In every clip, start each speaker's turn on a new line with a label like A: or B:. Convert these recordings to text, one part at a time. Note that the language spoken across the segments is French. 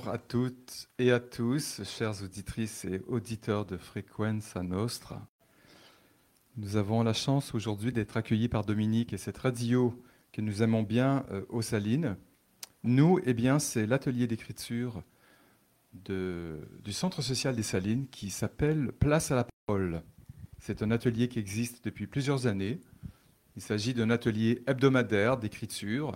A: Bonjour à toutes et à tous, chères auditrices et auditeurs de Frequenza Nostra. Nous avons la chance aujourd'hui d'être accueillis par Dominique et cette radio que nous aimons bien euh, aux Salines. Nous, eh bien, c'est l'atelier d'écriture du Centre social des Salines qui s'appelle Place à la parole. C'est un atelier qui existe depuis plusieurs années. Il s'agit d'un atelier hebdomadaire d'écriture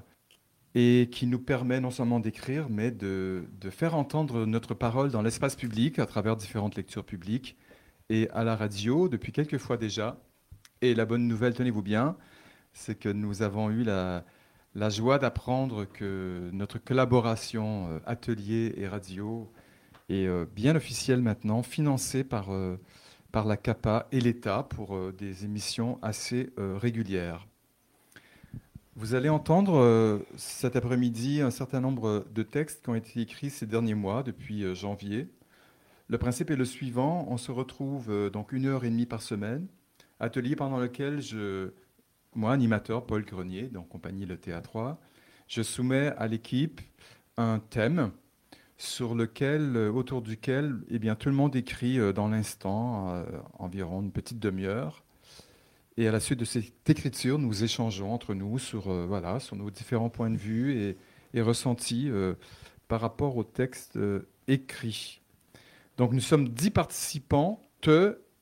A: et qui nous permet non seulement d'écrire, mais de, faire entendre notre parole dans l'espace public à travers différentes lectures publiques et à la radio depuis quelques fois déjà. Et la bonne nouvelle, tenez-vous bien, c'est que nous avons eu la, joie d'apprendre que notre collaboration euh, atelier et radio est euh, bien officielle maintenant, financée par, euh, par la CAPA et l'État pour des émissions assez régulières. Vous allez entendre euh, cet après-midi un certain nombre de textes qui ont été écrits ces derniers mois, depuis euh, janvier. Le principe est le suivant, on se retrouve euh, donc une heure et demie par semaine, atelier pendant lequel je, moi, animateur Paul Grenier, donc compagnie Le Théâtre 3, je soumets à l'équipe un thème sur lequel, autour duquel eh bien, tout le monde écrit dans l'instant, environ une petite demi-heure. Et à la suite de cette écriture, nous échangeons entre nous sur, euh, voilà, sur nos différents points de vue et, ressentis euh, par rapport au texte euh, écrit. Donc nous sommes dix participants,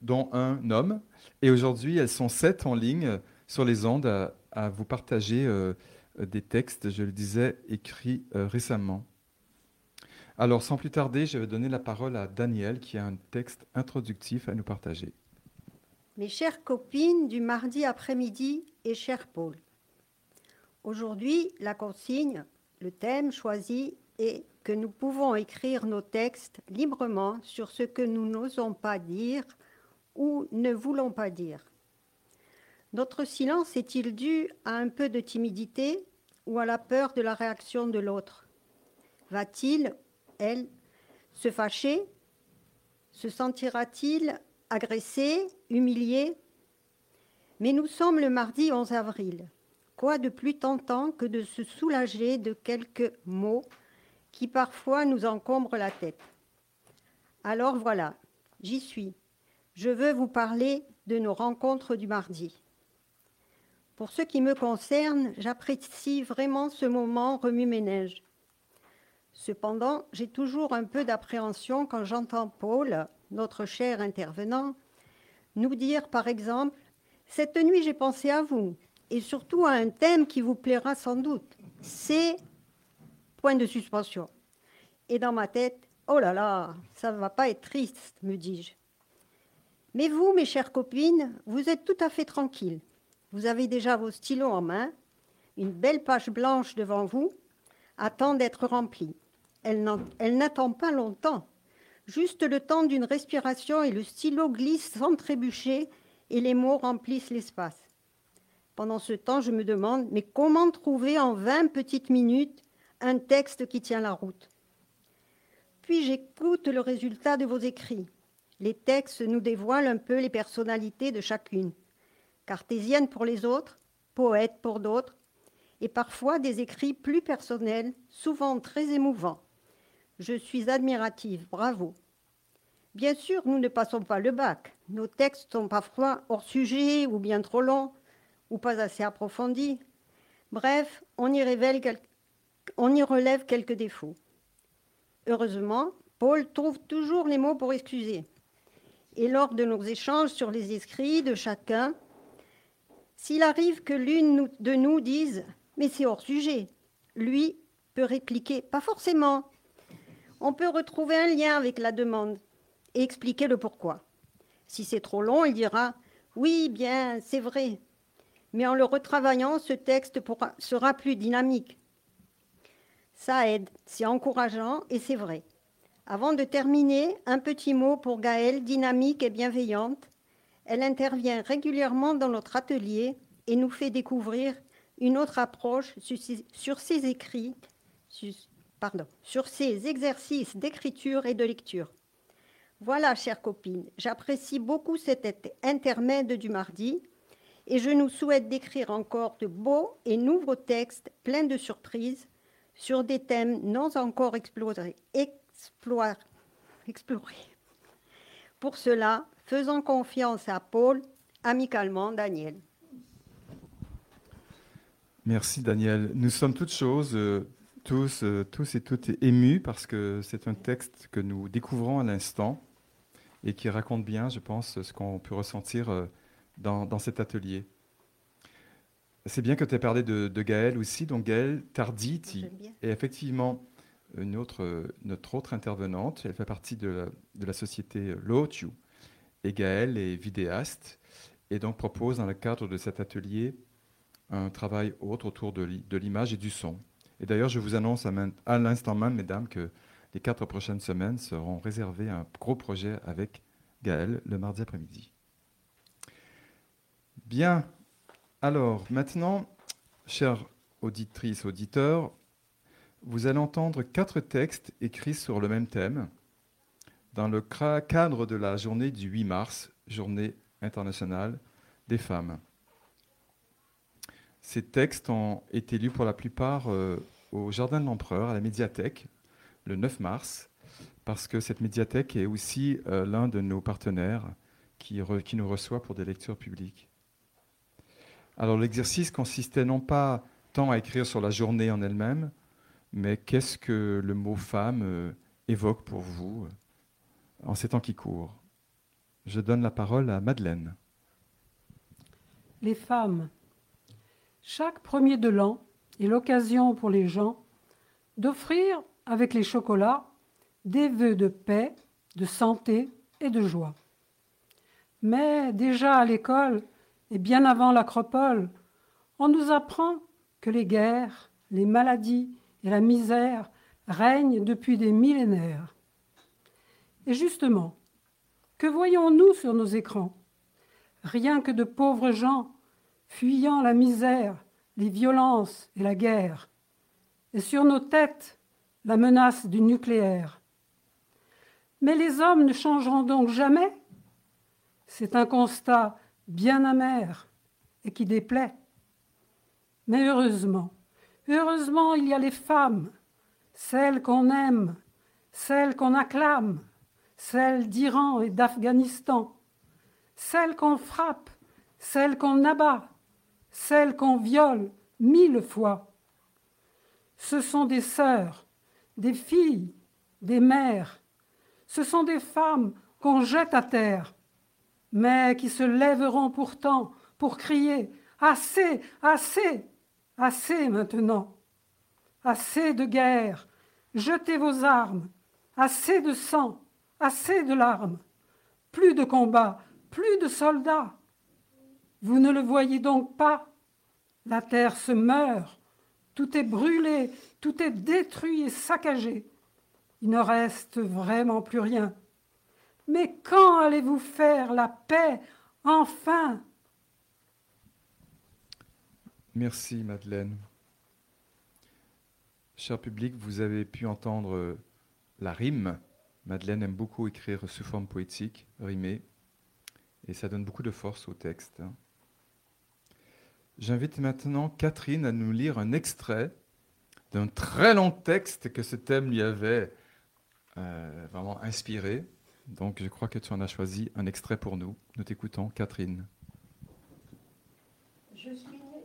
A: dont un homme. Et aujourd'hui, elles sont sept en ligne sur les ondes à, à vous partager des textes, je le disais, écrits récemment. Alors sans plus tarder, je vais donner la parole à Daniel qui a un texte introductif à nous partager.
B: Mes chères copines du mardi après-midi et cher Paul, aujourd'hui, la consigne, le thème choisi est que nous pouvons écrire nos textes librement sur ce que nous n'osons pas dire ou ne voulons pas dire. Notre silence est-il dû à un peu de timidité ou à la peur de la réaction de l'autre? Va-t-il, elle, se fâcher? Se sentira-t-il agressé, humilié. Mais nous sommes le mardi 11 avril. Quoi de plus tentant que de se soulager de quelques mots qui parfois nous encombrent la tête? Alors voilà, j'y suis. Je veux vous parler de nos rencontres du mardi. Pour ce qui me concerne, j'apprécie vraiment ce moment remue-ménage. Cependant, j'ai toujours un peu d'appréhension quand j'entends Paul, notre cher intervenant, nous dire par exemple Cette nuit j'ai pensé à vous, et surtout à un thème qui vous plaira sans doute. C'est point de suspension. Et dans ma tête, oh là là, ça ne va pas être triste, me dis-je. Mais vous, mes chères copines, vous êtes tout à fait tranquilles. Vous avez déjà vos stylos en main, une belle page blanche devant vous, attend d'être remplie. Elle n'attend pas longtemps. Juste le temps d'une respiration et le stylo glisse sans trébucher et les mots remplissent l'espace. Pendant ce temps, je me demande, mais comment trouver en 20 petites minutes un texte qui tient la route? Puis j'écoute le résultat de vos écrits. Les textes nous dévoilent un peu les personnalités de chacune. Cartésienne pour les autres, poète pour d'autres, et parfois des écrits plus personnels, souvent très émouvants. Je suis admirative, bravo. Bien sûr, nous ne passons pas le bac. Nos textes sont parfois hors sujet ou bien trop longs ou pas assez approfondis. Bref, on y, on y relève quelques défauts. Heureusement, Paul trouve toujours les mots pour excuser. Et lors de nos échanges sur les écrits de chacun, s'il arrive que l'une de nous dise Mais c'est hors sujet, lui peut répliquer Pas forcément, on peut retrouver un lien avec la demande et expliquer le pourquoi. Si c'est trop long, il dira Oui, bien, c'est vrai. Mais en le retravaillant, ce texte sera plus dynamique. Ça aide, c'est encourageant et c'est vrai. Avant de terminer, un petit mot pour Gaëlle, dynamique et bienveillante. Elle intervient régulièrement dans notre atelier et nous fait découvrir une autre approche sur ses écrits, pardon, sur ces exercices d'écriture et de lecture. Voilà, chères copines, j'apprécie beaucoup cet intermède du mardi et je nous souhaite d'écrire encore de beaux et nouveaux textes pleins de surprises sur des thèmes non encore explorés. explorés. Pour cela, faisons confiance à Paul, amicalement Daniel.
A: Merci Daniel. Nous sommes toutes choses, euh, tous, euh, tous et toutes émus parce que c'est un texte que nous découvrons à l'instant et qui raconte bien, je pense, ce qu'on peut ressentir euh, dans, cet atelier. C'est bien que tu aies parlé de, Gaël aussi. Donc Gaël Tarditi est effectivement une autre, notre autre intervenante. Elle fait partie de la, société Lotu. Et Gaël est vidéaste et donc propose dans le cadre de cet atelier un travail autre autour de l'image et du son. Et d'ailleurs, je vous annonce à, l'instant même, mesdames, que les quatre prochaines semaines seront réservées à un gros projet avec Gaël le mardi après-midi. Bien, alors maintenant, chères auditrices, auditeurs, vous allez entendre quatre textes écrits sur le même thème dans le cadre de la journée du 8 mars, journée internationale des femmes. Ces textes ont été lus pour la plupart euh, au Jardin de l'Empereur, à la médiathèque, le 9 mars, parce que cette médiathèque est aussi euh, l'un de nos partenaires qui, nous reçoit pour des lectures publiques. Alors l'exercice consistait non pas tant à écrire sur la journée en elle-même, mais qu'est-ce que le mot femme euh, évoque pour vous en ces temps qui courent? Je donne la parole à Madeleine.
C: Les femmes. Chaque premier de l'an est l'occasion pour les gens d'offrir avec les chocolats des vœux de paix, de santé et de joie. Mais déjà à l'école et bien avant l'acropole, on nous apprend que les guerres, les maladies et la misère règnent depuis des millénaires. Et justement, que voyons-nous sur nos écrans? Rien que de pauvres gens fuyant la misère, les violences et la guerre. Et sur nos têtes, la menace du nucléaire. Mais les hommes ne changeront donc jamais? C'est un constat bien amer et qui déplaît. Mais heureusement, heureusement, il y a les femmes, celles qu'on aime, celles qu'on acclame, celles d'Iran et d'Afghanistan, celles qu'on frappe, celles qu'on abat, celles qu'on viole mille fois. Ce sont des sœurs, des filles, des mères, ce sont des femmes qu'on jette à terre, mais qui se lèveront pourtant pour crier Assez, assez, assez maintenant, assez de guerre, jetez vos armes, assez de sang, assez de larmes, plus de combats, plus de soldats. Vous ne le voyez donc pas La terre se meurt, tout est brûlé, tout est détruit et saccagé. Il ne reste vraiment plus rien. Mais quand allez-vous faire la paix, enfin?
A: Merci Madeleine. Cher public, vous avez pu entendre la rime Madeleine aime beaucoup écrire sous forme poétique, rimée, et ça donne beaucoup de force au texte. J'invite maintenant Catherine à nous lire un extrait d'un très long texte que ce thème lui avait euh, vraiment inspiré. Donc je crois que tu en as choisi un extrait pour nous. Nous t'écoutons, Catherine.
D: Je suis née.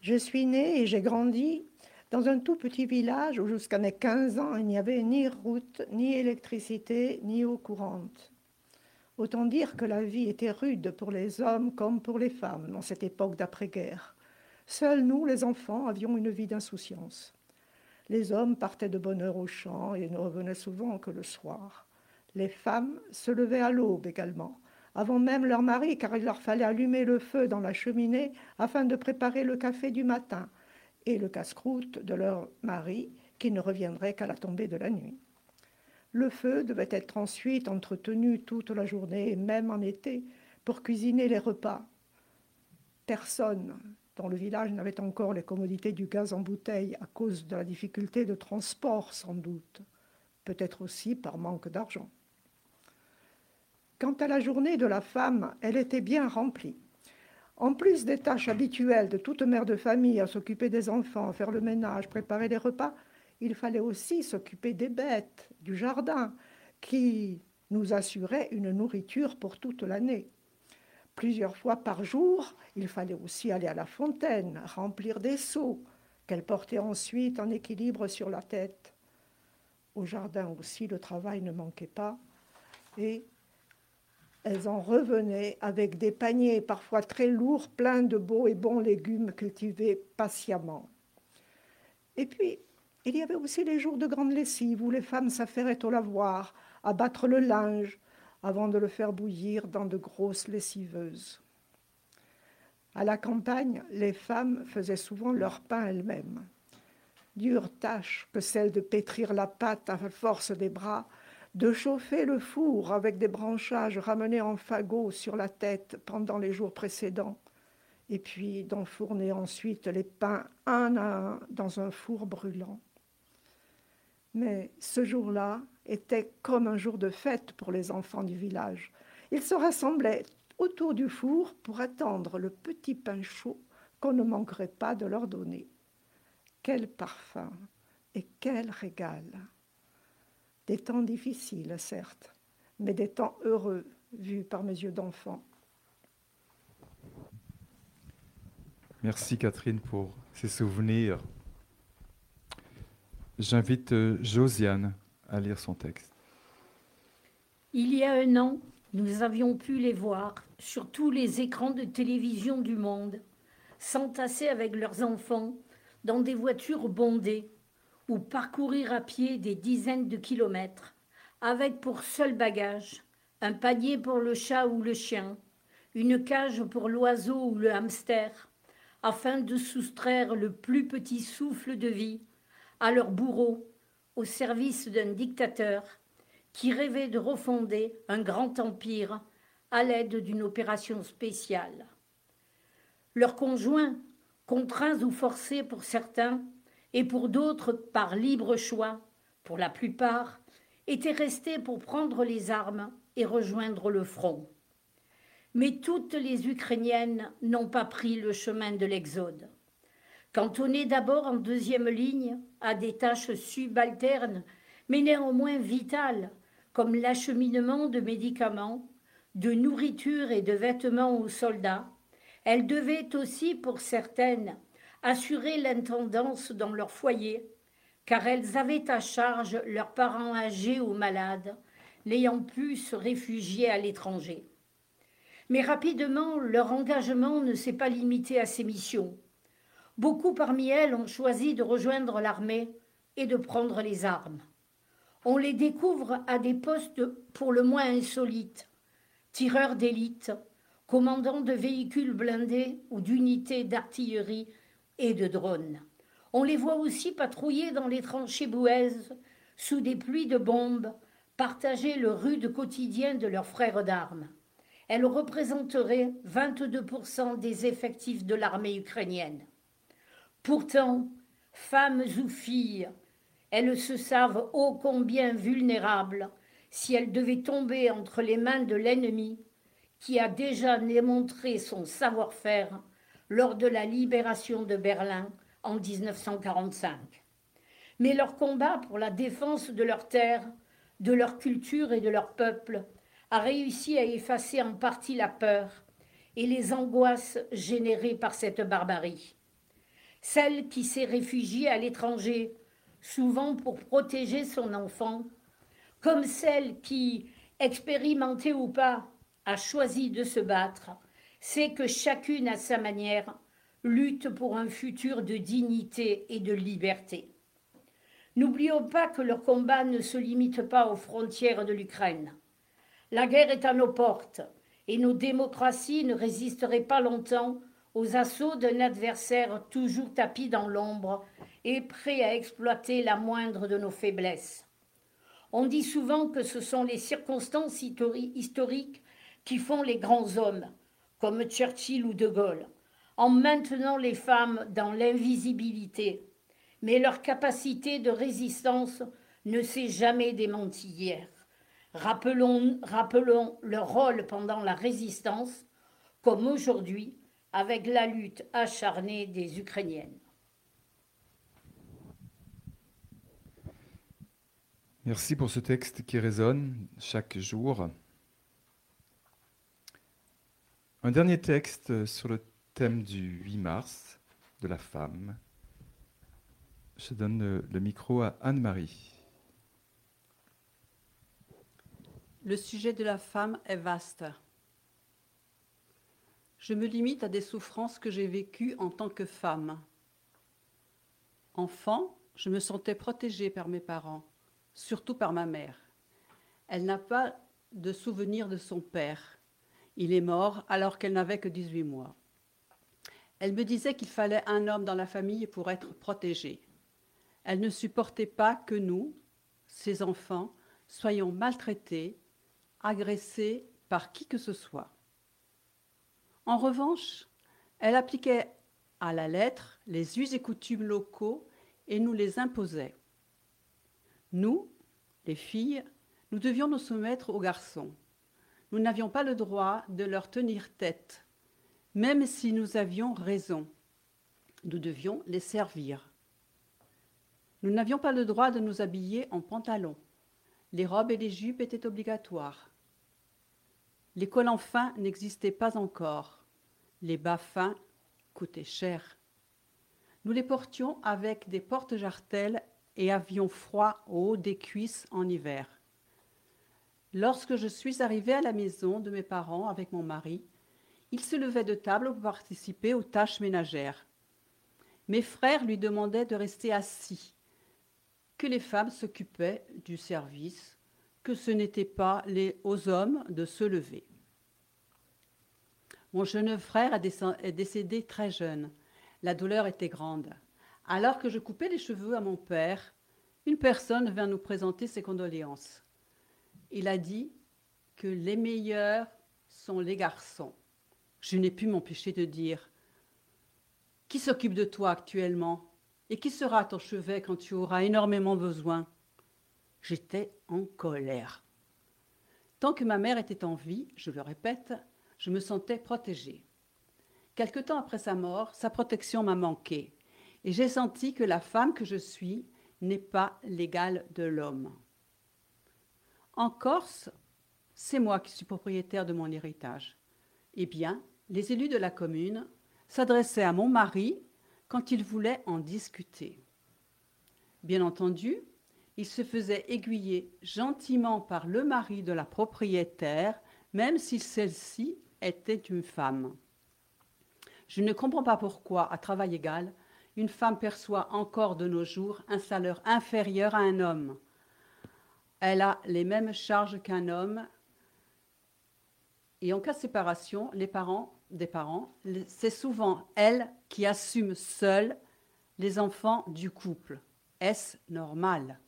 D: Je suis née et j'ai grandi dans un tout petit village où jusqu'à mes 15 ans, il n'y avait ni route, ni électricité, ni eau courante. Autant dire que la vie était rude pour les hommes comme pour les femmes dans cette époque d'après-guerre. Seuls nous, les enfants, avions une vie d'insouciance. Les hommes partaient de bonne heure au champ et ne revenaient souvent que le soir. Les femmes se levaient à l'aube également, avant même leur mari, car il leur fallait allumer le feu dans la cheminée afin de préparer le café du matin, et le casse-croûte de leur mari, qui ne reviendrait qu'à la tombée de la nuit. Le feu devait être ensuite entretenu toute la journée, même en été, pour cuisiner les repas. Personne dans le village n'avait encore les commodités du gaz en bouteille à cause de la difficulté de transport sans doute, peut-être aussi par manque d'argent. Quant à la journée de la femme, elle était bien remplie. En plus des tâches habituelles de toute mère de famille, à s'occuper des enfants, à faire le ménage, préparer les repas, il fallait aussi s'occuper des bêtes, du jardin, qui nous assuraient une nourriture pour toute l'année. Plusieurs fois par jour, il fallait aussi aller à la fontaine, remplir des seaux, qu'elle portait ensuite en équilibre sur la tête. Au jardin aussi, le travail ne manquait pas, et elles en revenaient avec des paniers parfois très lourds, pleins de beaux et bons légumes cultivés patiemment. Et puis, il y avait aussi les jours de grande lessive où les femmes s'affairaient au lavoir, à battre le linge, avant de le faire bouillir dans de grosses lessiveuses. À la campagne, les femmes faisaient souvent leur pain elles-mêmes. Dure tâche que celle de pétrir la pâte à force des bras, de chauffer le four avec des branchages ramenés en fagots sur la tête pendant les jours précédents, et puis d'enfourner ensuite les pains un à un dans un four brûlant. Mais ce jour-là était comme un jour de fête pour les enfants du village. Ils se rassemblaient autour du four pour attendre le petit pain chaud qu'on ne manquerait pas de leur donner. Quel parfum et quel régal. Des temps difficiles, certes, mais des temps heureux vus par mes yeux d'enfant.
A: Merci Catherine pour ces souvenirs. J'invite euh, Josiane à lire son texte.
E: Il y a un an, nous avions pu les voir sur tous les écrans de télévision du monde, s'entasser avec leurs enfants dans des voitures bondées ou parcourir à pied des dizaines de kilomètres, avec pour seul bagage un panier pour le chat ou le chien, une cage pour l'oiseau ou le hamster, afin de soustraire le plus petit souffle de vie à leur bourreau au service d'un dictateur qui rêvait de refonder un grand empire à l'aide d'une opération spéciale. Leurs conjoints, contraints ou forcés pour certains, et pour d'autres par libre choix, pour la plupart, étaient restés pour prendre les armes et rejoindre le front. Mais toutes les Ukrainiennes n'ont pas pris le chemin de l'exode. Cantonnées d'abord en deuxième ligne à des tâches subalternes, mais néanmoins vitales, comme l'acheminement de médicaments, de nourriture et de vêtements aux soldats, elles devaient aussi, pour certaines, assurer l'intendance dans leur foyer, car elles avaient à charge leurs parents âgés ou malades, n'ayant pu se réfugier à l'étranger. Mais rapidement, leur engagement ne s'est pas limité à ces missions. Beaucoup parmi elles ont choisi de rejoindre l'armée et de prendre les armes. On les découvre à des postes pour le moins insolites tireurs d'élite, commandants de véhicules blindés ou d'unités d'artillerie et de drones. On les voit aussi patrouiller dans les tranchées boueuses, sous des pluies de bombes, partager le rude quotidien de leurs frères d'armes. Elles représenteraient 22% des effectifs de l'armée ukrainienne. Pourtant, femmes ou filles, elles se savent ô combien vulnérables si elles devaient tomber entre les mains de l'ennemi qui a déjà démontré son savoir-faire lors de la libération de Berlin en 1945. Mais leur combat pour la défense de leur terre, de leur culture et de leur peuple a réussi à effacer en partie la peur et les angoisses générées par cette barbarie. Celle qui s'est réfugiée à l'étranger, souvent pour protéger son enfant, comme celle qui, expérimentée ou pas, a choisi de se battre, c'est que chacune à sa manière lutte pour un futur de dignité et de liberté. N'oublions pas que leur combat ne se limite pas aux frontières de l'Ukraine. La guerre est à nos portes et nos démocraties ne résisteraient pas longtemps aux assauts d'un adversaire toujours tapis dans l'ombre et prêt à exploiter la moindre de nos faiblesses. On dit souvent que ce sont les circonstances historiques qui font les grands hommes, comme Churchill ou De Gaulle, en maintenant les femmes dans l'invisibilité. Mais leur capacité de résistance ne s'est jamais démentie hier. Rappelons, rappelons leur rôle pendant la résistance, comme aujourd'hui, avec la lutte acharnée des Ukrainiennes.
A: Merci pour ce texte qui résonne chaque jour. Un dernier texte sur le thème du 8 mars de la femme. Je donne le, micro à Anne-Marie.
F: Le sujet de la femme est vaste. Je me limite à des souffrances que j'ai vécues en tant que femme. Enfant, je me sentais protégée par mes parents, surtout par ma mère. Elle n'a pas de souvenir de son père. Il est mort alors qu'elle n'avait que 18 mois. Elle me disait qu'il fallait un homme dans la famille pour être protégée. Elle ne supportait pas que nous, ses enfants, soyons maltraités, agressés par qui que ce soit. En revanche, elle appliquait à la lettre les us et coutumes locaux et nous les imposait. Nous, les filles, nous devions nous soumettre aux garçons. Nous n'avions pas le droit de leur tenir tête, même si nous avions raison. Nous devions les servir. Nous n'avions pas le droit de nous habiller en pantalon. Les robes et les jupes étaient obligatoires. L'école en fin n'existait pas encore. Les bas fins coûtaient cher. Nous les portions avec des porte-jartelles et avions froid au haut des cuisses en hiver. Lorsque je suis arrivée à la maison de mes parents avec mon mari, il se levait de table pour participer aux tâches ménagères. Mes frères lui demandaient de rester assis, que les femmes s'occupaient du service, que ce n'était pas les, aux hommes de se lever. Mon jeune frère est décédé très jeune. La douleur était grande. Alors que je coupais les cheveux à mon père, une personne vint nous présenter ses condoléances. Il a dit que les meilleurs sont les garçons. Je n'ai pu m'empêcher de dire Qui s'occupe de toi actuellement Et qui sera ton chevet quand tu auras énormément besoin? J'étais en colère. Tant que ma mère était en vie, je le répète, je me sentais protégée. Quelque temps après sa mort, sa protection m'a manqué, et j'ai senti que la femme que je suis n'est pas l'égale de l'homme. En Corse, c'est moi qui suis propriétaire de mon héritage. Eh bien, les élus de la commune s'adressaient à mon mari quand ils voulaient en discuter. Bien entendu, il se faisait aiguiller gentiment par le mari de la propriétaire, même si celle-ci était une femme. Je ne comprends pas pourquoi, à travail égal, une femme perçoit encore de nos jours un salaire inférieur à un homme. Elle a les mêmes charges qu'un homme. Et en cas de séparation, les parents des parents, c'est souvent elle qui assume seule les enfants du couple. Est-ce normal?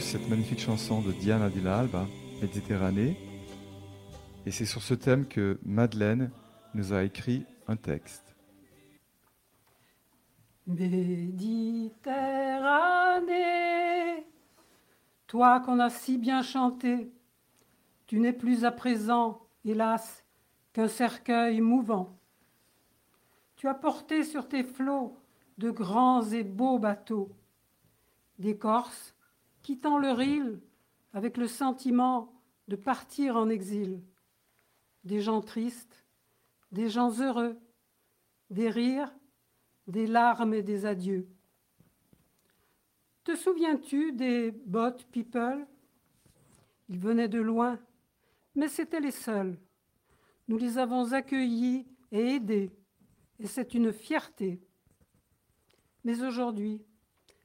A: Cette magnifique chanson de Diana Dilalba, Méditerranée. Et c'est sur ce thème que Madeleine nous a écrit un texte.
C: Méditerranée, toi qu'on a si bien chanté, tu n'es plus à présent, hélas, qu'un cercueil mouvant. Tu as porté sur tes flots de grands et beaux bateaux, des Corses quittant leur île avec le sentiment de partir en exil. Des gens tristes, des gens heureux, des rires, des larmes et des adieux. Te souviens-tu des Bot People? Ils venaient de loin, mais c'étaient les seuls. Nous les avons accueillis et aidés, et c'est une fierté. Mais aujourd'hui,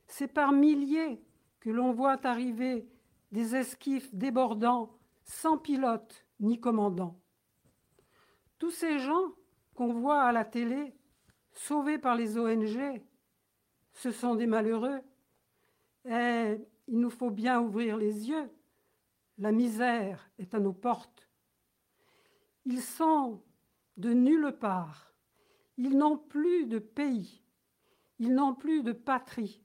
C: c'est par milliers que l'on voit arriver des esquifs débordants sans pilote ni commandant. Tous ces gens qu'on voit à la télé, sauvés par les ONG, ce sont des malheureux. Et il nous faut bien ouvrir les yeux. La misère est à nos portes. Ils sont de nulle part. Ils n'ont plus de pays. Ils n'ont plus de patrie.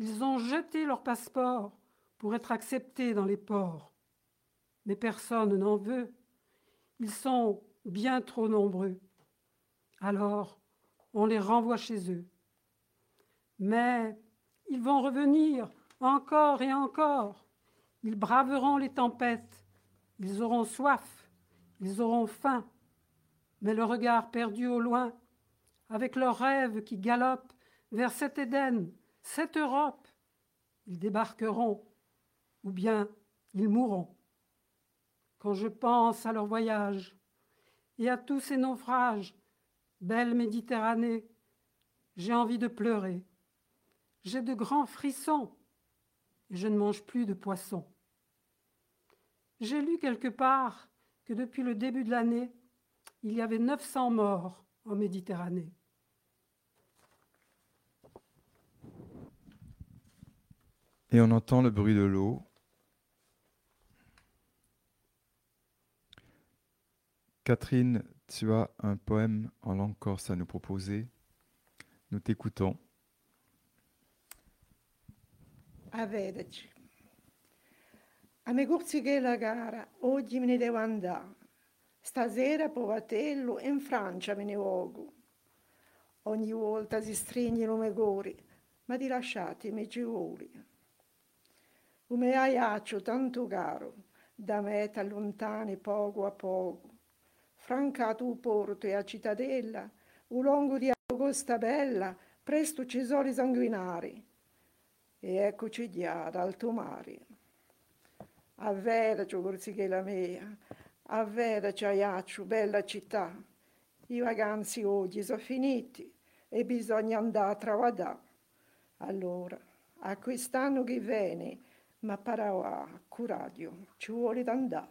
C: Ils ont jeté leur passeport pour être acceptés dans les ports. Mais personne n'en veut. Ils sont bien trop nombreux. Alors, on les renvoie chez eux. Mais ils vont revenir encore et encore. Ils braveront les tempêtes. Ils auront soif. Ils auront faim. Mais le regard perdu au loin, avec leurs rêves qui galopent vers cet Éden cette Europe, ils débarqueront ou bien ils mourront. Quand je pense à leur voyage et à tous ces naufrages, belle Méditerranée, j'ai envie de pleurer. J'ai de grands frissons et je ne mange plus de poisson. J'ai lu quelque part que depuis le début de l'année, il y avait 900 morts en Méditerranée.
A: Et on entend le bruit de l'eau. Catherine, tu as un poème en langue corse à nous proposer. Nous t'écoutons.
D: A vederci. A me che la gara, oggi me ne devo andare. Stasera, povatello, in Francia me ne vogo. Ogni volta si stringono me gori, ma ti lasciate me ci voli. Un me aiaccio tanto caro, da me t'allontani poco a poco. Franca tu porto e a cittadella, un longo di costa bella, presto ci sono sanguinari. E eccoci già ad alto mare. A Avveda, la mia, a Avveda, aiaccio, bella città. I vacanzi oggi sono finiti e bisogna andare a travadà. Allora, a quest'anno che viene, ma parawa curadio, ci d'andare.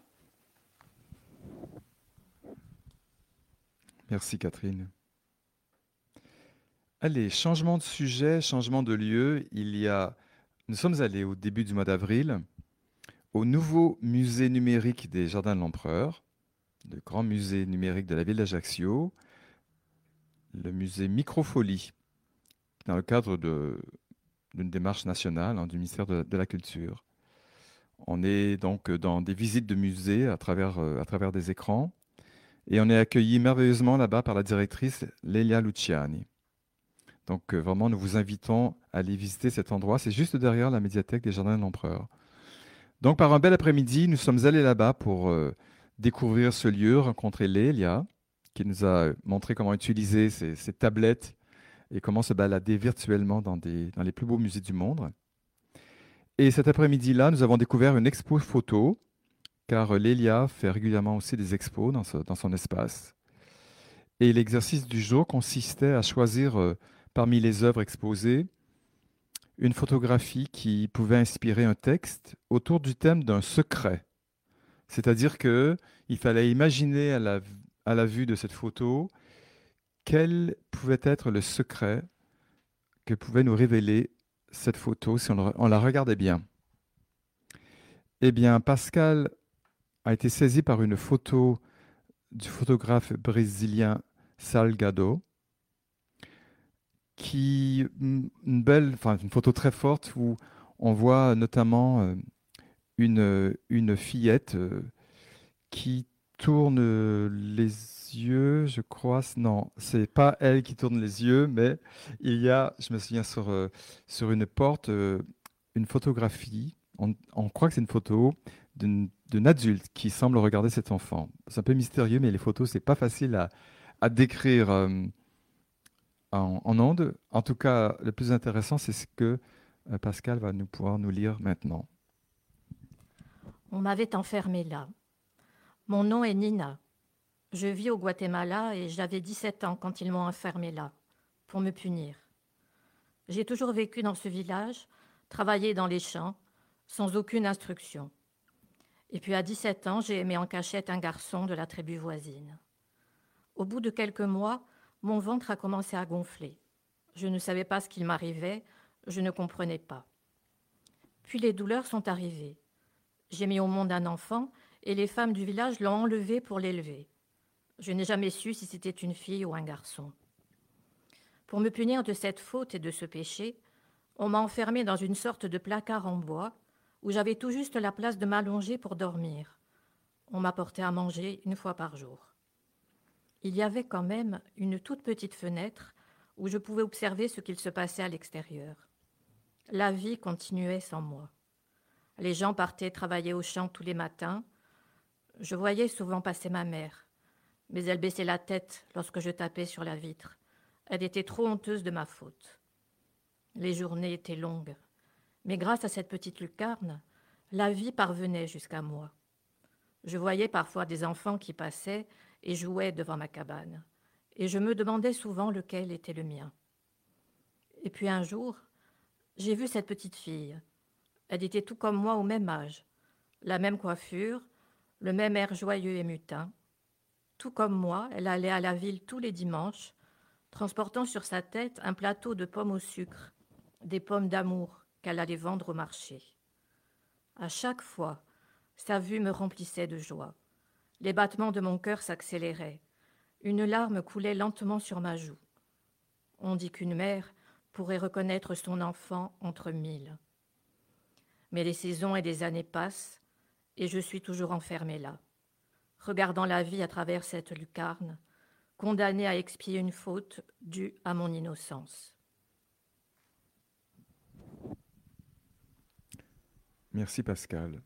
A: Merci Catherine. Allez, changement de sujet, changement de lieu. Il y a, nous sommes allés au début du mois d'avril au nouveau musée numérique des Jardins de l'Empereur, le grand musée numérique de la ville d'Ajaccio, le musée Microfolie, dans le cadre de d'une démarche nationale hein, du ministère de, la Culture. On est donc dans des visites de musées à travers, à travers des écrans et on est accueilli merveilleusement là-bas par la directrice Lelia Luciani. Donc vraiment, nous vous invitons à aller visiter cet endroit. C'est juste derrière la médiathèque des Jardins de l'Empereur. Donc par un bel après-midi, nous sommes allés là-bas pour découvrir ce lieu, rencontrer Lélia, qui nous a montré comment utiliser ces, tablettes et comment se balader virtuellement dans, les plus beaux musées du monde. Et cet après-midi-là, nous avons découvert une expo photo, car Lélia fait régulièrement aussi des expos dans, son espace. Et l'exercice du jour consistait à choisir euh, parmi les œuvres exposées une photographie qui pouvait inspirer un texte autour du thème d'un secret. C'est-à-dire qu'il fallait imaginer à la vue de cette photo quel pouvait être le secret que pouvait nous révéler cette photo si on, la regardait bien? Eh bien, Pascal a été saisi par une photo du photographe brésilien Salgado, qui une une photo très forte où on voit notamment euh, une, une fillette euh, qui tourne les yeux, je crois. Non, c'est pas elle qui tourne les yeux, mais il y a, je me souviens sur, euh, sur une porte, euh, une photographie. On, croit que c'est une photo d'un adulte qui semble regarder cet enfant. C'est un peu mystérieux, mais les photos, c'est pas facile à, à décrire en, en ondes. En tout cas, le plus intéressant, c'est ce que Pascal va nous pouvoir nous lire maintenant.
G: On m'avait enfermée là. Mon nom est Nina. Je vis au Guatemala et j'avais 17 ans quand ils m'ont enfermée là, pour me punir. J'ai toujours vécu dans ce village, travaillé dans les champs, sans aucune instruction. Et puis à 17 ans, j'ai aimé en cachette un garçon de la tribu voisine. Au bout de quelques mois, mon ventre a commencé à gonfler. Je ne savais pas ce qu'il m'arrivait, je ne comprenais pas. Puis les douleurs sont arrivées. J'ai mis au monde un enfant et les femmes du village l'ont enlevé pour l'élever. Je n'ai jamais su si c'était une fille ou un garçon. Pour me punir de cette faute et de ce péché, on m'a enfermé dans une sorte de placard en bois où j'avais tout juste la place de m'allonger pour dormir. On m'apportait à manger une fois par jour. Il y avait quand même une toute petite fenêtre où je pouvais observer ce qu'il se passait à l'extérieur. La vie continuait sans moi. Les gens partaient travailler au champ tous les matins. Je voyais souvent passer ma mère, mais elle baissait la tête lorsque je tapais sur la vitre. Elle était trop honteuse de ma faute. Les journées étaient longues, mais grâce à cette petite lucarne, la vie parvenait jusqu'à moi. Je voyais parfois des enfants qui passaient et jouaient devant ma cabane, et je me demandais souvent lequel était le mien. Et puis un jour, j'ai vu cette petite fille, elle était tout comme moi au même âge, la même coiffure, le même air joyeux et mutin. Tout comme moi, elle allait à la ville tous les dimanches, transportant sur sa tête un plateau de pommes au sucre, des pommes d'amour qu'elle allait vendre au marché. À chaque fois, sa vue me remplissait de joie. Les battements de mon cœur s'accéléraient. Une larme coulait lentement sur ma joue. On dit qu'une mère pourrait reconnaître son enfant entre mille. Mais les saisons et les années passent, et je suis toujours enfermée là, regardant la vie à travers cette lucarne, condamnée à expier une faute due à mon innocence.
A: Merci Pascal.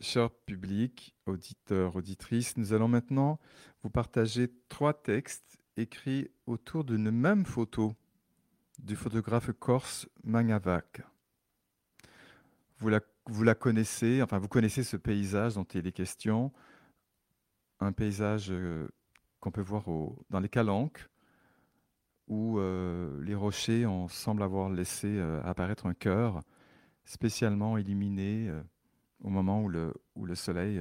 A: Cher public, auditeurs, auditrices, nous allons maintenant vous partager trois textes écrits autour d'une même photo du photographe corse Magnavac. Vous la, connaissez, enfin vous connaissez ce paysage dont il est question, un paysage euh, qu'on peut voir dans les calanques, où euh, les rochers on semble avoir laissé euh, apparaître un cœur spécialement illuminé au moment où le soleil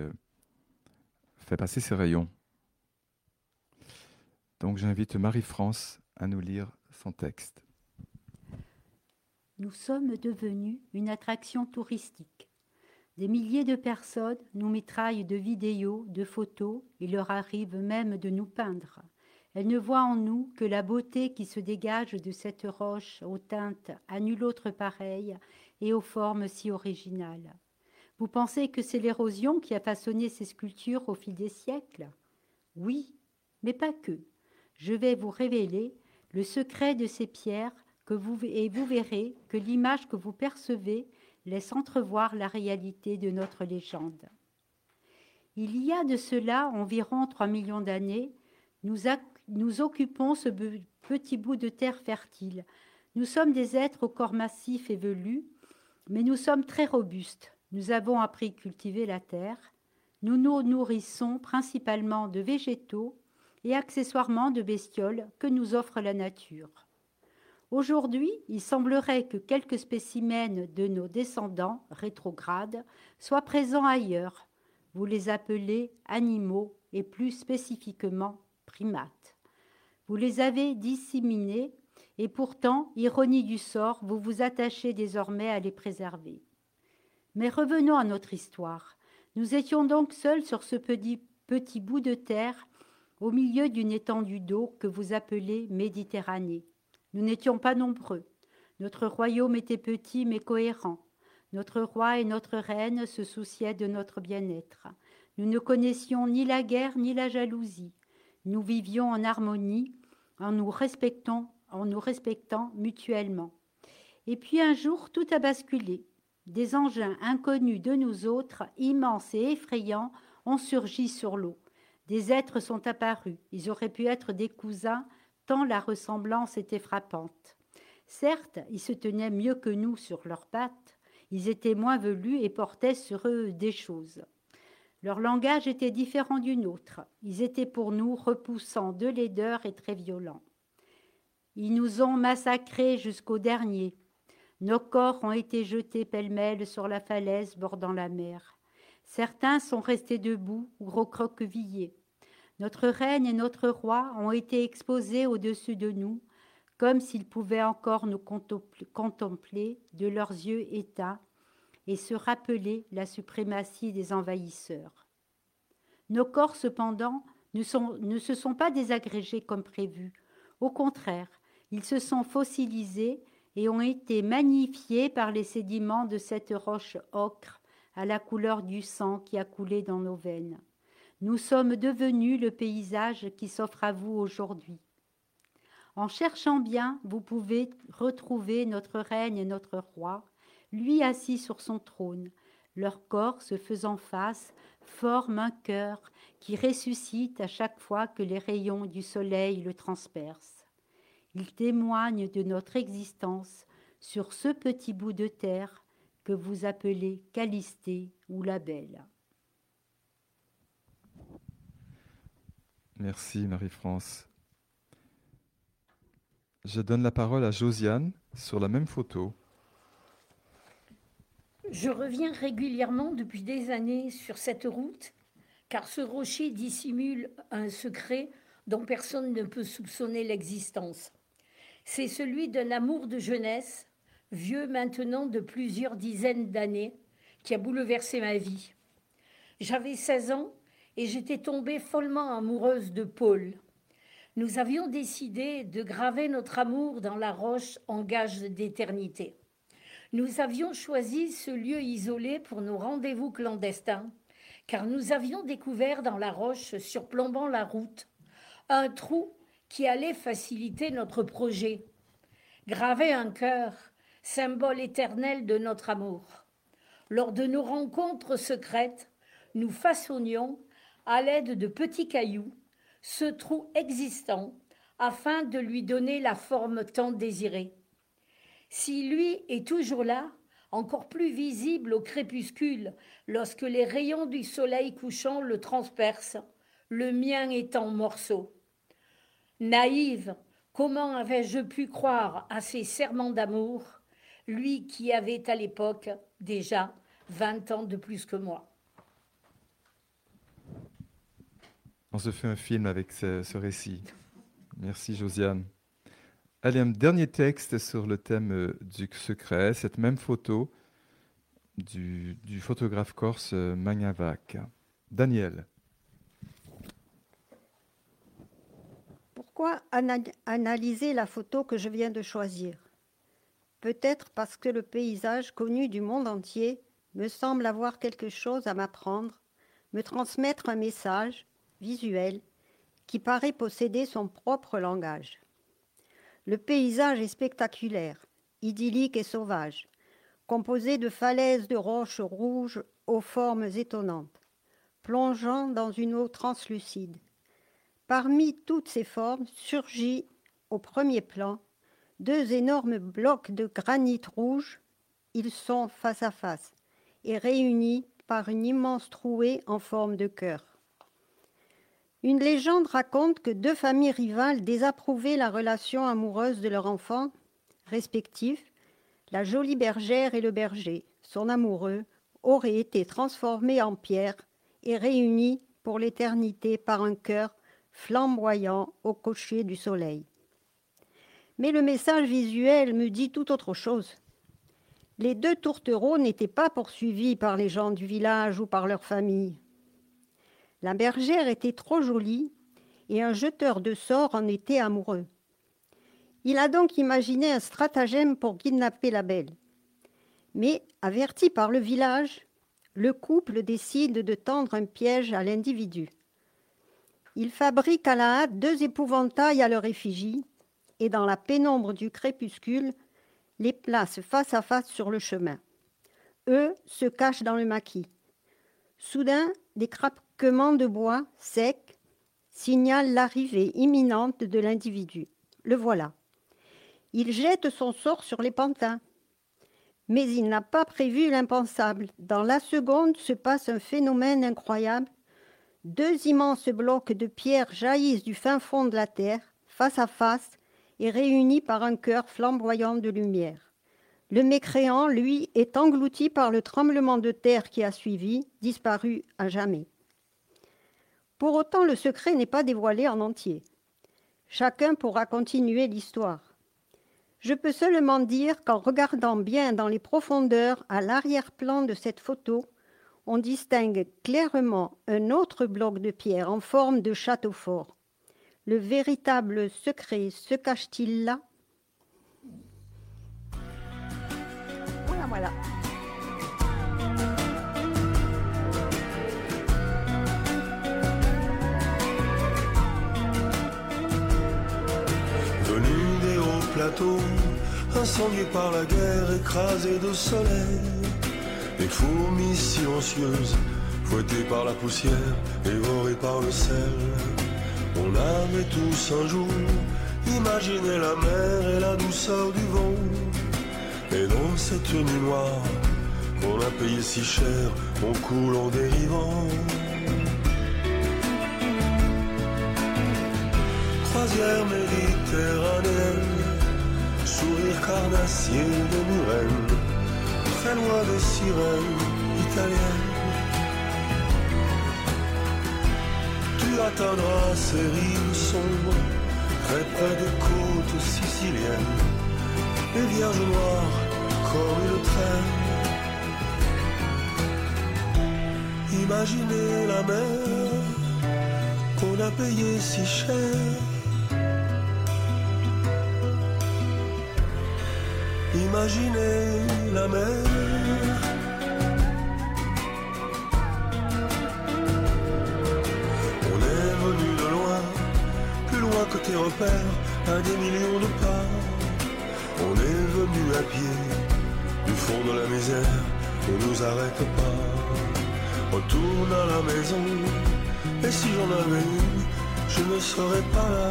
A: fait passer ses rayons. Donc j'invite Marie-France à nous lire son texte
H: nous sommes devenus une attraction touristique. Des milliers de personnes nous mitraillent de vidéos, de photos, il leur arrive même de nous peindre. Elle ne voit en nous que la beauté qui se dégage de cette roche aux teintes à nul autre pareille et aux formes si originales. Vous pensez que c'est l'érosion qui a façonné ces sculptures au fil des siècles? Oui, mais pas que. Je vais vous révéler le secret de ces pierres et vous verrez que l'image que vous percevez laisse entrevoir la réalité de notre légende. Il y a de cela environ trois millions d'années, nous, nous occupons ce petit bout de terre fertile. Nous sommes des êtres au corps massif et velu, mais nous sommes très robustes. Nous avons appris à cultiver la terre. Nous nous nourrissons principalement de végétaux et accessoirement de bestioles que nous offre la nature. Aujourd'hui, il semblerait que quelques spécimens de nos descendants rétrogrades soient présents ailleurs. Vous les appelez animaux et plus spécifiquement primates. Vous les avez disséminés et pourtant, ironie du sort, vous vous attachez désormais à les préserver. Mais revenons à notre histoire. Nous étions donc seuls sur ce petit, petit bout de terre au milieu d'une étendue d'eau que vous appelez Méditerranée. Nous n'étions pas nombreux. Notre royaume était petit mais cohérent. Notre roi et notre reine se souciaient de notre bien-être. Nous ne connaissions ni la guerre ni la jalousie. Nous vivions en harmonie en nous respectant, mutuellement. Et puis un jour, tout a basculé. Des engins inconnus de nous autres, immenses et effrayants, ont surgi sur l'eau. Des êtres sont apparus. Ils auraient pu être des cousins, tant la ressemblance était frappante. Certes, ils se tenaient mieux que nous sur leurs pattes, ils étaient moins velus et portaient sur eux des choses. Leur langage était différent du nôtre. Ils étaient pour nous repoussants de laideur et très violents. Ils nous ont massacrés jusqu'au dernier. Nos corps ont été jetés pêle-mêle sur la falaise bordant la mer. Certains sont restés debout ou recroquevillés. Notre reine et notre roi ont été exposés au-dessus de nous, comme s'ils pouvaient encore nous contempler de leurs yeux éteints et se rappeler la suprématie des envahisseurs. Nos corps, cependant, ne, ne se sont pas désagrégés comme prévu. Au contraire, ils se sont fossilisés et ont été magnifiés par les sédiments de cette roche ocre à la couleur du sang qui a coulé dans nos veines. Nous sommes devenus le paysage qui s'offre à vous aujourd'hui. En cherchant bien, vous pouvez retrouver notre règne et notre roi, lui assis sur son trône. Leur corps, se faisant face, forme un cœur qui ressuscite à chaque fois que les rayons du soleil le transpercent. Il témoigne de notre existence sur ce petit bout de terre que vous appelez Calisté ou la
A: Merci Marie-France. Je donne la parole à Josiane sur la même photo.
E: Je reviens régulièrement depuis des années sur cette route, car ce rocher dissimule un secret dont personne ne peut soupçonner l'existence. C'est celui d'un amour de jeunesse, vieux maintenant de plusieurs dizaines d'années, qui a bouleversé ma vie. J'avais 16 ans et j'étais tombée follement amoureuse de Paul. Nous avions décidé de graver notre amour dans la roche en gage d'éternité. Nous avions choisi ce lieu isolé pour nos rendez-vous clandestins, car nous avions découvert dans la roche surplombant la route un trou qui allait faciliter notre projet. Graver un cœur, symbole éternel de notre amour. Lors de nos rencontres secrètes, nous façonnions, à l'aide de petits cailloux, ce trou existant afin de lui donner la forme tant désirée. Si lui est toujours là, encore plus visible au crépuscule, lorsque les rayons du soleil couchant le transpercent, le mien est en morceaux. Naïve, comment avais-je pu croire à ces serments d'amour, lui qui avait à l'époque déjà vingt ans de plus que moi?
A: On se fait un film avec ce, récit. Merci Josiane. Allez, un dernier texte sur le thème euh, du secret, cette même photo du, du photographe corse euh, Magnavac. Daniel.
B: Pourquoi analyser la photo que je viens de choisir? Peut-être parce que le paysage connu du monde entier me semble avoir quelque chose à m'apprendre, me transmettre un message visuel qui paraît posséder son propre langage. Le paysage est spectaculaire, idyllique et sauvage, composé de falaises de roches rouges aux formes étonnantes, plongeant dans une eau translucide. Parmi toutes ces formes surgit au premier plan deux énormes blocs de granit rouge. Ils sont face à face et réunis par une immense trouée en forme de cœur. Une légende raconte que deux familles rivales désapprouvaient la relation amoureuse de leurs enfants respectifs, la jolie bergère et le berger, son amoureux, auraient été transformés en pierre et réunis pour l'éternité par un cœur flamboyant au cocher du soleil. Mais le message visuel me dit tout autre chose. Les deux tourtereaux n'étaient pas poursuivis par les gens du village ou par leur famille. La bergère était trop jolie et un jeteur de sorts en était amoureux. Il a donc imaginé un stratagème pour kidnapper la belle. Mais, averti par le village, le couple décide de tendre un piège à l'individu. Il fabrique à la hâte deux épouvantails à leur effigie et dans la pénombre du crépuscule, les place face à face sur le chemin. Eux se cachent dans le maquis. Soudain, des craquements de bois secs signalent l'arrivée imminente de l'individu. Le voilà. Il jette son sort sur les pantins. Mais il n'a pas prévu l'impensable. Dans la seconde se passe un phénomène incroyable. Deux immenses blocs de pierre jaillissent du fin fond de la terre, face à face, et réunis par un cœur flamboyant de lumière. Le mécréant, lui, est englouti par le tremblement de terre qui a suivi, disparu à jamais. Pour autant, le secret n'est pas dévoilé en entier. Chacun pourra continuer l'histoire. Je peux seulement dire qu'en regardant bien dans les profondeurs à l'arrière-plan de cette photo, on distingue clairement un autre bloc de pierre en forme de château fort. Le véritable secret se cache-t-il là? Voilà,
I: Venu des hauts plateaux, incendiés par la guerre, écrasés de soleil, des fourmis silencieuses, fouettées par la poussière, dévorées par le sel. On avait tous un jour imaginé la mer et la douceur du vent et dans cette nuit noire, on a payé si cher, on coule en dérivant. Croisière méditerranéenne, sourire carnassier de Murène, très loin des sirènes italiennes. Tu atteindras ces rives sombres, très près des côtes siciliennes, les vierges noires comme une traîne. Imaginez la mer qu'on a payé si cher. Imaginez la mer. On est venu de loin, plus loin que tes repères, à des millions de pas. Du fond de la misère, ne nous arrête pas. Retourne à la maison, et si j'en avais une, je ne serais pas là.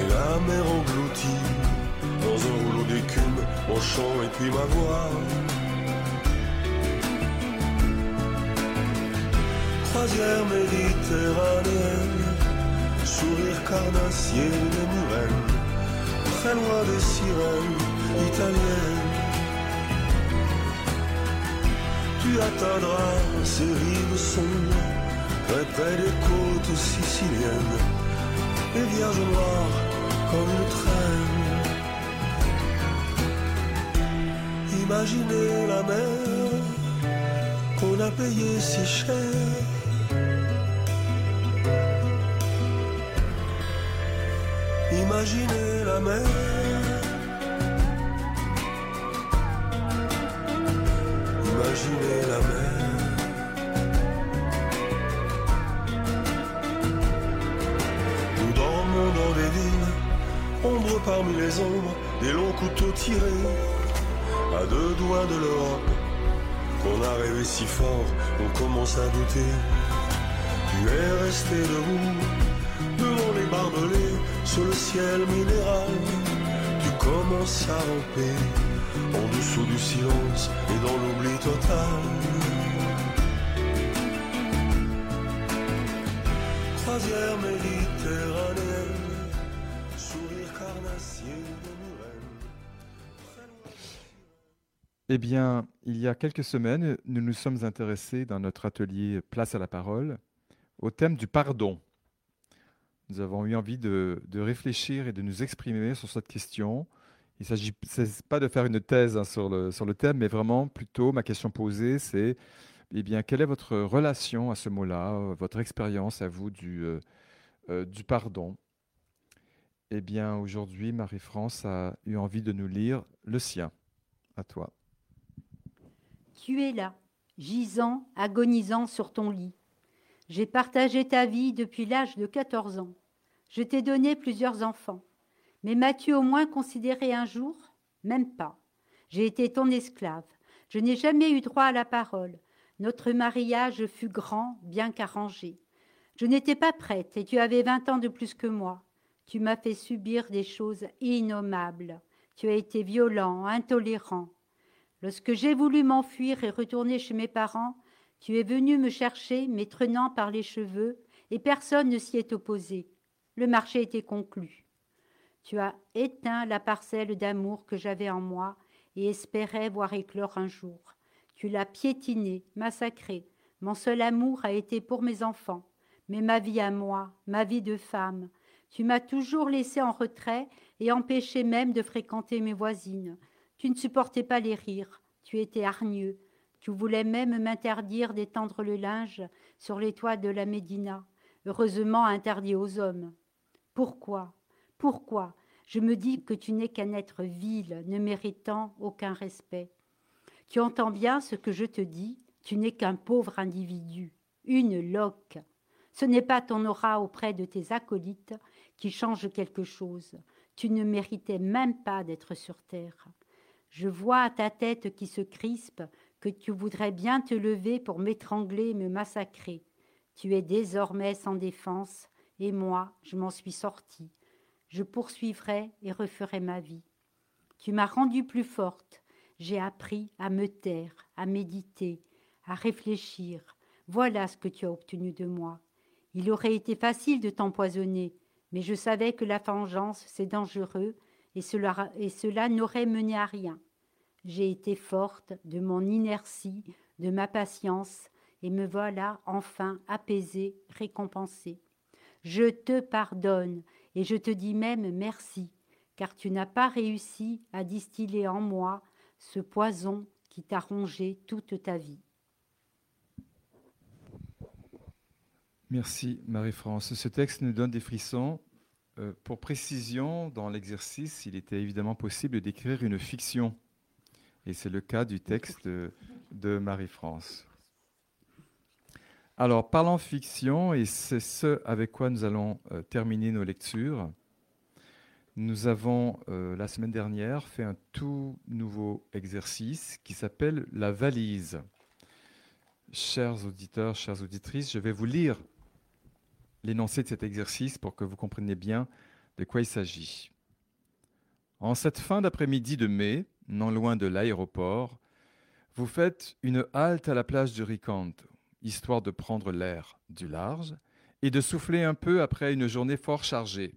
I: Et la mer engloutie, dans un rouleau d'écume, mon chant et puis ma voix. Croisière méditerranéenne, sourire carnassier des murènes, très loin des sirènes italiennes. tu atteindras ces rives sombres, près, près des côtes siciliennes, les vierges noires comme une traîne. Imaginez la mer qu'on a payée si cher. Imaginez la mer. Si fort, on commence à douter. Tu es resté debout, devant les barbelés, sur le ciel minéral. Tu commences à ramper, en dessous du silence et dans l'oubli total. Croisière méditerranéenne, sourire carnassier
A: Eh bien, il y a quelques semaines, nous nous sommes intéressés dans notre atelier Place à la parole au thème du pardon. Nous avons eu envie de, de réfléchir et de nous exprimer sur cette question. Il ne s'agit pas de faire une thèse hein, sur, le, sur le thème, mais vraiment plutôt ma question posée, c'est eh bien, quelle est votre relation à ce mot-là, votre expérience à vous du, euh, euh, du pardon? Eh bien, aujourd'hui, Marie-France a eu envie de nous lire le sien. À toi.
H: Tu es là, gisant, agonisant sur ton lit. J'ai partagé ta vie depuis l'âge de 14 ans. Je t'ai donné plusieurs enfants. Mais m'as-tu au moins considéré un jour? Même pas. J'ai été ton esclave. Je n'ai jamais eu droit à la parole. Notre mariage fut grand, bien qu'arrangé. Je n'étais pas prête et tu avais vingt ans de plus que moi. Tu m'as fait subir des choses innommables. Tu as été violent, intolérant. Lorsque j'ai voulu m'enfuir et retourner chez mes parents, tu es venu me chercher, m'étrenant par les cheveux, et personne ne s'y est opposé. Le marché était conclu. Tu as éteint la parcelle d'amour que j'avais en moi et espérais voir éclore un jour. Tu l'as piétiné, massacré. Mon seul amour a été pour mes enfants, mais ma vie à moi, ma vie de femme. Tu m'as toujours laissé en retrait et empêché même de fréquenter mes voisines. Tu ne supportais pas les rires, tu étais hargneux, tu voulais même m'interdire d'étendre le linge sur les toits de la Médina, heureusement interdit aux hommes. Pourquoi? Pourquoi? Je me dis que tu n'es qu'un être vil, ne méritant aucun respect. Tu entends bien ce que je te dis, tu n'es qu'un pauvre individu, une loque. Ce n'est pas ton aura auprès de tes acolytes qui change quelque chose. Tu ne méritais même pas d'être sur terre. Je vois à ta tête qui se crispe que tu voudrais bien te lever pour m'étrangler et me massacrer. Tu es désormais sans défense, et moi, je m'en suis sortie. Je poursuivrai et referai ma vie. Tu m'as rendue plus forte. J'ai appris à me taire, à méditer, à réfléchir. Voilà ce que tu as obtenu de moi. Il aurait été facile de t'empoisonner, mais je savais que la vengeance, c'est dangereux, et cela, et cela n'aurait mené à rien. J'ai été forte de mon inertie, de ma patience, et me voilà enfin apaisée, récompensée. Je te pardonne, et je te dis même merci, car tu n'as pas réussi à distiller en moi ce poison qui t'a rongé toute ta vie.
A: Merci Marie-France. Ce texte nous donne des frissons. Euh, pour précision, dans l'exercice, il était évidemment possible d'écrire une fiction. Et c'est le cas du texte de, Marie-France. Alors, parlant fiction, et c'est ce avec quoi nous allons euh, terminer nos lectures, nous avons euh, la semaine dernière fait un tout nouveau exercice qui s'appelle la valise. Chers auditeurs, chères auditrices, je vais vous lire l'énoncé de cet exercice pour que vous compreniez bien de quoi il s'agit. En cette fin d'après-midi de mai, non loin de l'aéroport, vous faites une halte à la plage du Ricanto, histoire de prendre l'air du large et de souffler un peu après une journée fort chargée.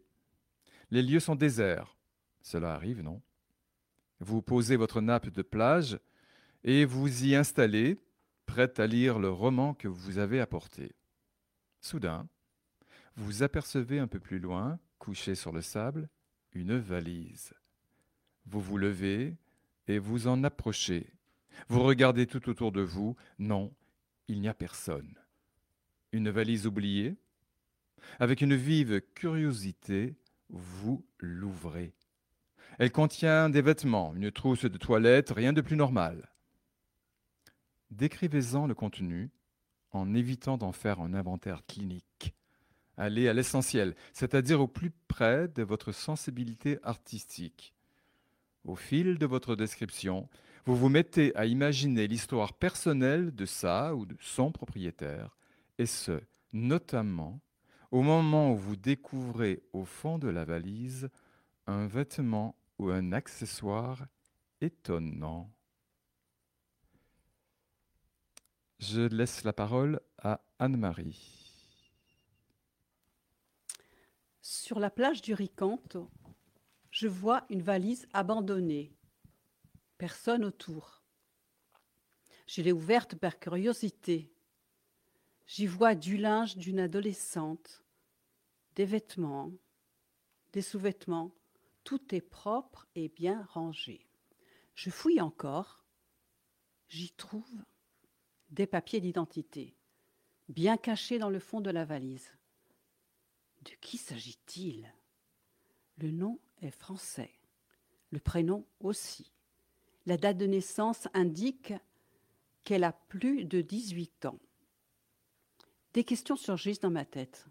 A: Les lieux sont déserts. Cela arrive, non? Vous posez votre nappe de plage et vous y installez, prête à lire le roman que vous avez apporté. Soudain, vous apercevez un peu plus loin, couchée sur le sable, une valise. Vous vous levez et vous en approchez. Vous regardez tout autour de vous. Non, il n'y a personne. Une valise oubliée Avec une vive curiosité, vous l'ouvrez. Elle contient des vêtements, une trousse de toilette, rien de plus normal. Décrivez-en le contenu en évitant d'en faire un inventaire clinique. Allez à l'essentiel, c'est-à-dire au plus près de votre sensibilité artistique. Au fil de votre description, vous vous mettez à imaginer l'histoire personnelle de sa ou de son propriétaire, et ce, notamment au moment où vous découvrez au fond de la valise un vêtement ou un accessoire étonnant. Je laisse la parole à Anne-Marie.
F: Sur la plage du Ricanto, je vois une valise abandonnée. Personne autour. Je l'ai ouverte par curiosité. J'y vois du linge d'une adolescente, des vêtements, des sous-vêtements. Tout est propre et bien rangé. Je fouille encore. J'y trouve des papiers d'identité, bien cachés dans le fond de la valise. De qui s'agit-il? Le nom est français, le prénom aussi. La date de naissance indique qu'elle a plus de 18 ans. Des questions surgissent dans ma tête.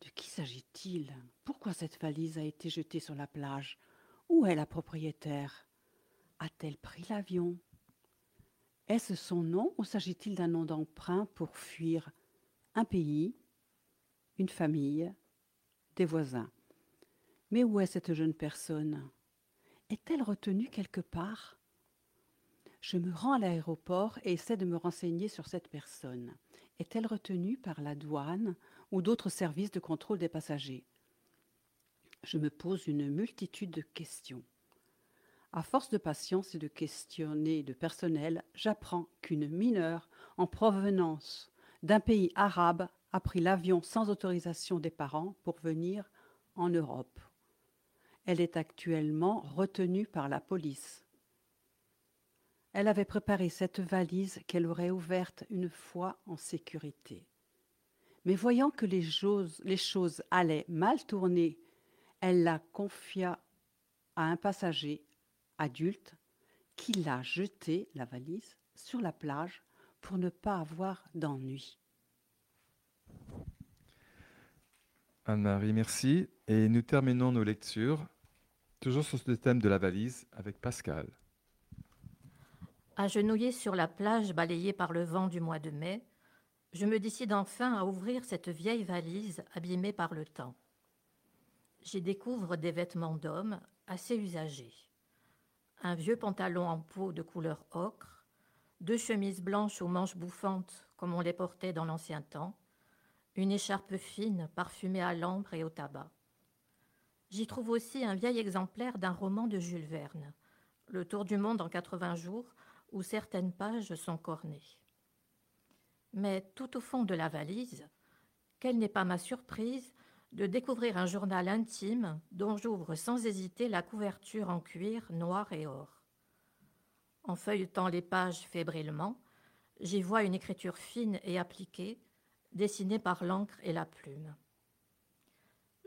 F: De qui s'agit-il? Pourquoi cette valise a été jetée sur la plage? Où est la propriétaire? A-t-elle pris l'avion? Est-ce son nom ou s'agit-il d'un nom d'emprunt pour fuir un pays, une famille, des voisins Mais où est cette jeune personne? Est-elle retenue quelque part? Je me rends à l'aéroport et essaie de me renseigner sur cette personne. Est-elle retenue par la douane ou d'autres services de contrôle des passagers? Je me pose une multitude de questions. À force de patience et de questionner de personnel, j'apprends qu'une mineure en provenance d'un pays arabe a pris l'avion sans autorisation des parents pour venir en Europe. Elle est actuellement retenue par la police. Elle avait préparé cette valise qu'elle aurait ouverte une fois en sécurité. Mais voyant que les choses, allaient mal tourner, elle la confia à un passager adulte qu'il a jeté la valise sur la plage pour ne pas avoir d'ennui.
A: Anne-Marie, merci. Et nous terminons nos lectures, toujours sur ce thème de la valise, avec Pascal.
G: Agenouillé sur la plage balayée par le vent du mois de mai, je me décide enfin à ouvrir cette vieille valise abîmée par le temps. J'y découvre des vêtements d'homme assez usagés un vieux pantalon en peau de couleur ocre, deux chemises blanches aux manches bouffantes comme on les portait dans l'ancien temps, une écharpe fine parfumée à l'ambre et au tabac. J'y trouve aussi un vieil exemplaire d'un roman de Jules Verne, Le Tour du monde en 80 jours, où certaines pages sont cornées. Mais tout au fond de la valise, quelle n'est pas ma surprise de découvrir un journal intime dont j'ouvre sans hésiter la couverture en cuir noir et or. En feuilletant les pages fébrilement, j'y vois une écriture fine et appliquée, dessinée par l'encre et la plume.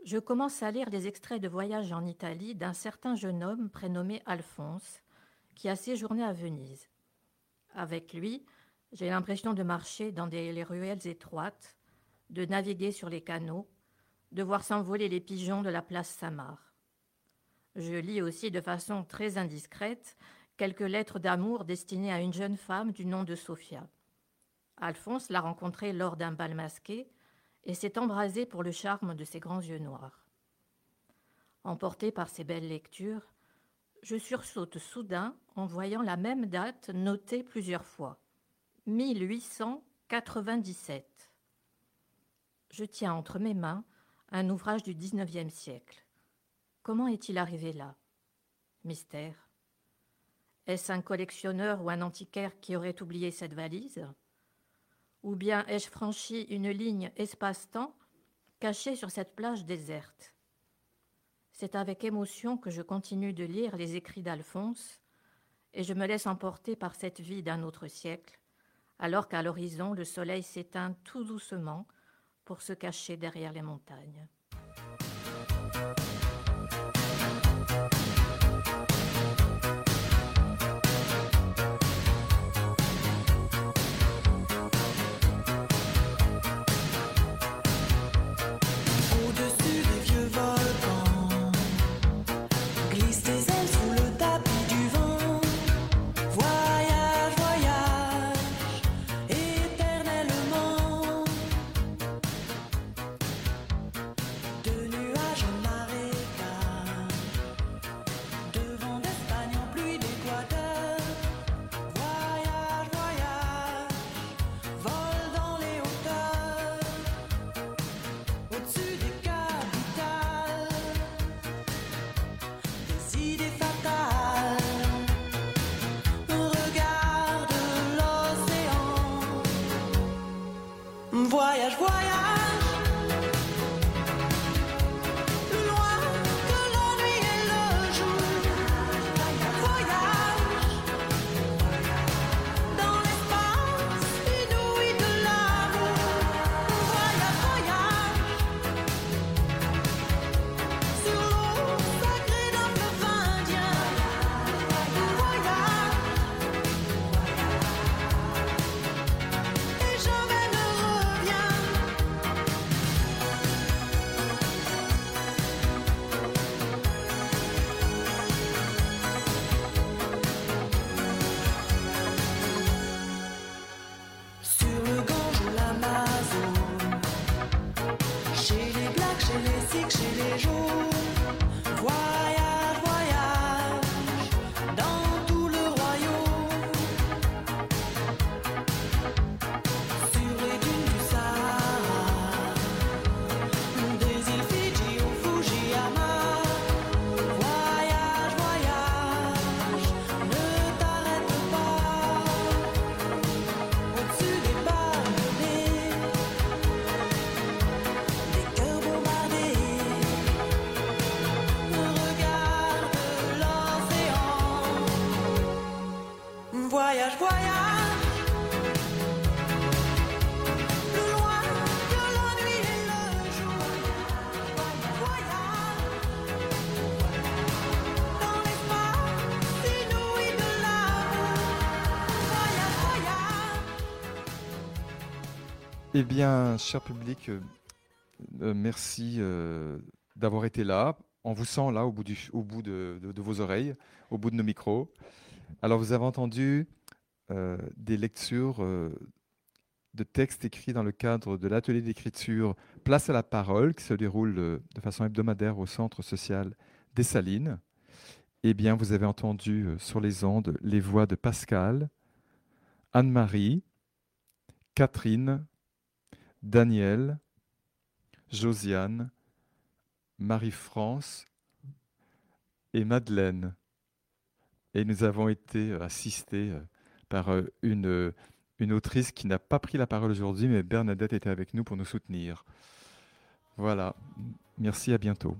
G: Je commence à lire des extraits de voyage en Italie d'un certain jeune homme prénommé Alphonse, qui a séjourné à Venise. Avec lui, j'ai l'impression de marcher dans des ruelles étroites, de naviguer sur les canaux, de voir s'envoler les pigeons de la place Samar. Je lis aussi de façon très indiscrète quelques lettres d'amour destinées à une jeune femme du nom de Sophia. Alphonse l'a rencontrée lors d'un bal masqué et s'est embrasé pour le charme de ses grands yeux noirs. Emporté par ces belles lectures, je sursaute soudain en voyant la même date notée plusieurs fois 1897. Je tiens entre mes mains un ouvrage du XIXe siècle. Comment est-il arrivé là? Mystère. Est-ce un collectionneur ou un antiquaire qui aurait oublié cette valise? Ou bien ai-je franchi une ligne espace-temps cachée sur cette plage déserte? C'est avec émotion que je continue de lire les écrits d'Alphonse et je me laisse emporter par cette vie d'un autre siècle, alors qu'à l'horizon le soleil s'éteint tout doucement pour se cacher derrière les montagnes.
A: Eh bien, cher public, euh, euh, merci euh, d'avoir été là. On vous sent là au bout, de, vos oreilles, au bout de nos micros. Alors, vous avez entendu des lectures de textes écrits dans le cadre de l'atelier d'écriture Place à la parole qui se déroule de façon hebdomadaire au centre social des Salines. Eh bien, vous avez entendu sur les ondes les voix de Pascal, Anne-Marie, Catherine, Daniel, Josiane, Marie-France et Madeleine. Et nous avons été assistés euh, par euh, une, une autrice qui n'a pas pris la parole aujourd'hui, mais Bernadette était avec nous pour nous soutenir. Voilà. Merci, à bientôt.